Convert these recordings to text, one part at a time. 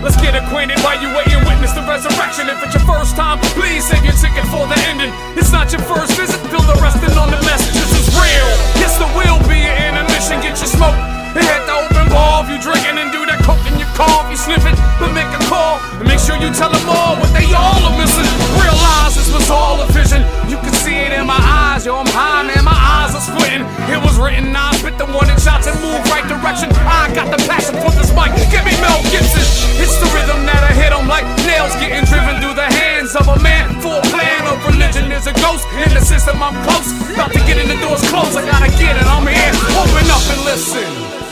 Let's get acquainted while you wait and witness the resurrection. If it's your first time, please save your ticket for the ending. It's not your first visit, feel the resting on the message. This is real. Yes, there will be an intermission. Get your smoke. And hit the open bar if you drinking and do that coke in your car you sniff it. But make a call and make sure you tell them all what they all are missing. Realize this was all a vision. You can see it in my eyes, yo. I'm high, man. My eyes are splitting. It was written, I spit the warning shots and move right direction. I got the passion for this mic. Give me system. I'm close. About to get in the doors closed. I gotta get it. I'm here. Open up and listen.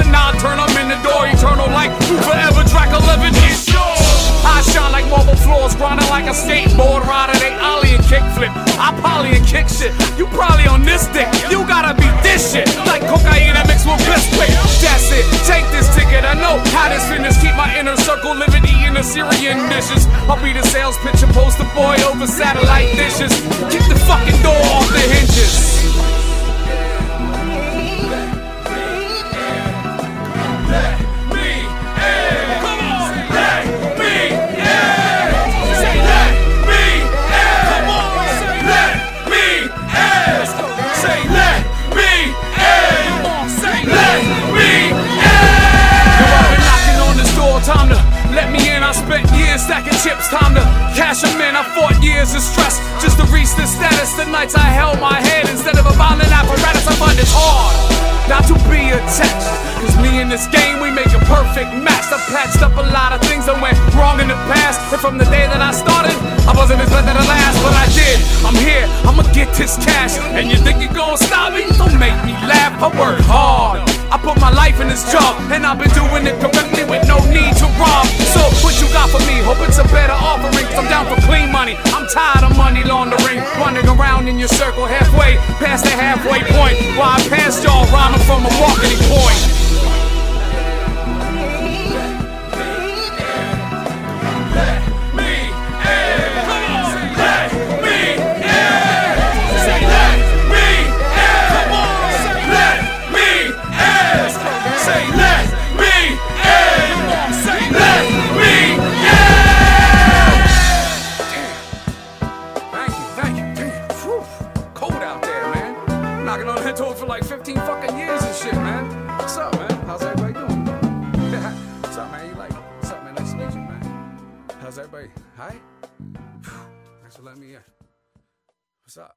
The nod turn, I'm in the door, Eternal Life. Forever track 11 is yours. I shine like marble floors, grinding like a skateboard rider. They ollie and kickflip. I poly and kick shit. You probably on this dick. You gotta be this shit. Like cocaine that mix with biscuit. That's it. Take this ticket. I know how this finish. Keep my inner circle living, eating Assyrian dishes. I'll be the sales pitch and poster boy over satellite dishes. Keep the fucking spent stacking chips. Time to cash them in. I fought years of stress just to reach this status. The nights I held my head instead of a violent apparatus. I find it hard not to be attached. Cause me and this game, we make a perfect match. I patched up a lot of things that went wrong in the past. And from the day that I started, I wasn't as expecting to last, but I did. I'm here, I'ma get this cash. And you think you're gonna stop me? Don't make me laugh. I work hard. I put my life in this job, and I've been doing it correctly with no need to rob. So, for me? Hope it's a better offering. i I'm down for clean money. I'm tired of money laundering. Running around in your circle halfway past the halfway point. While I passed y'all rhyming from a marketing point. On that for like 15 fucking years and shit, man. What's up, man? How's everybody doing? What's up, man? You like? What's up, man? Nice to meet you, man. How's everybody? Hi? Thanks for letting me in. What's up?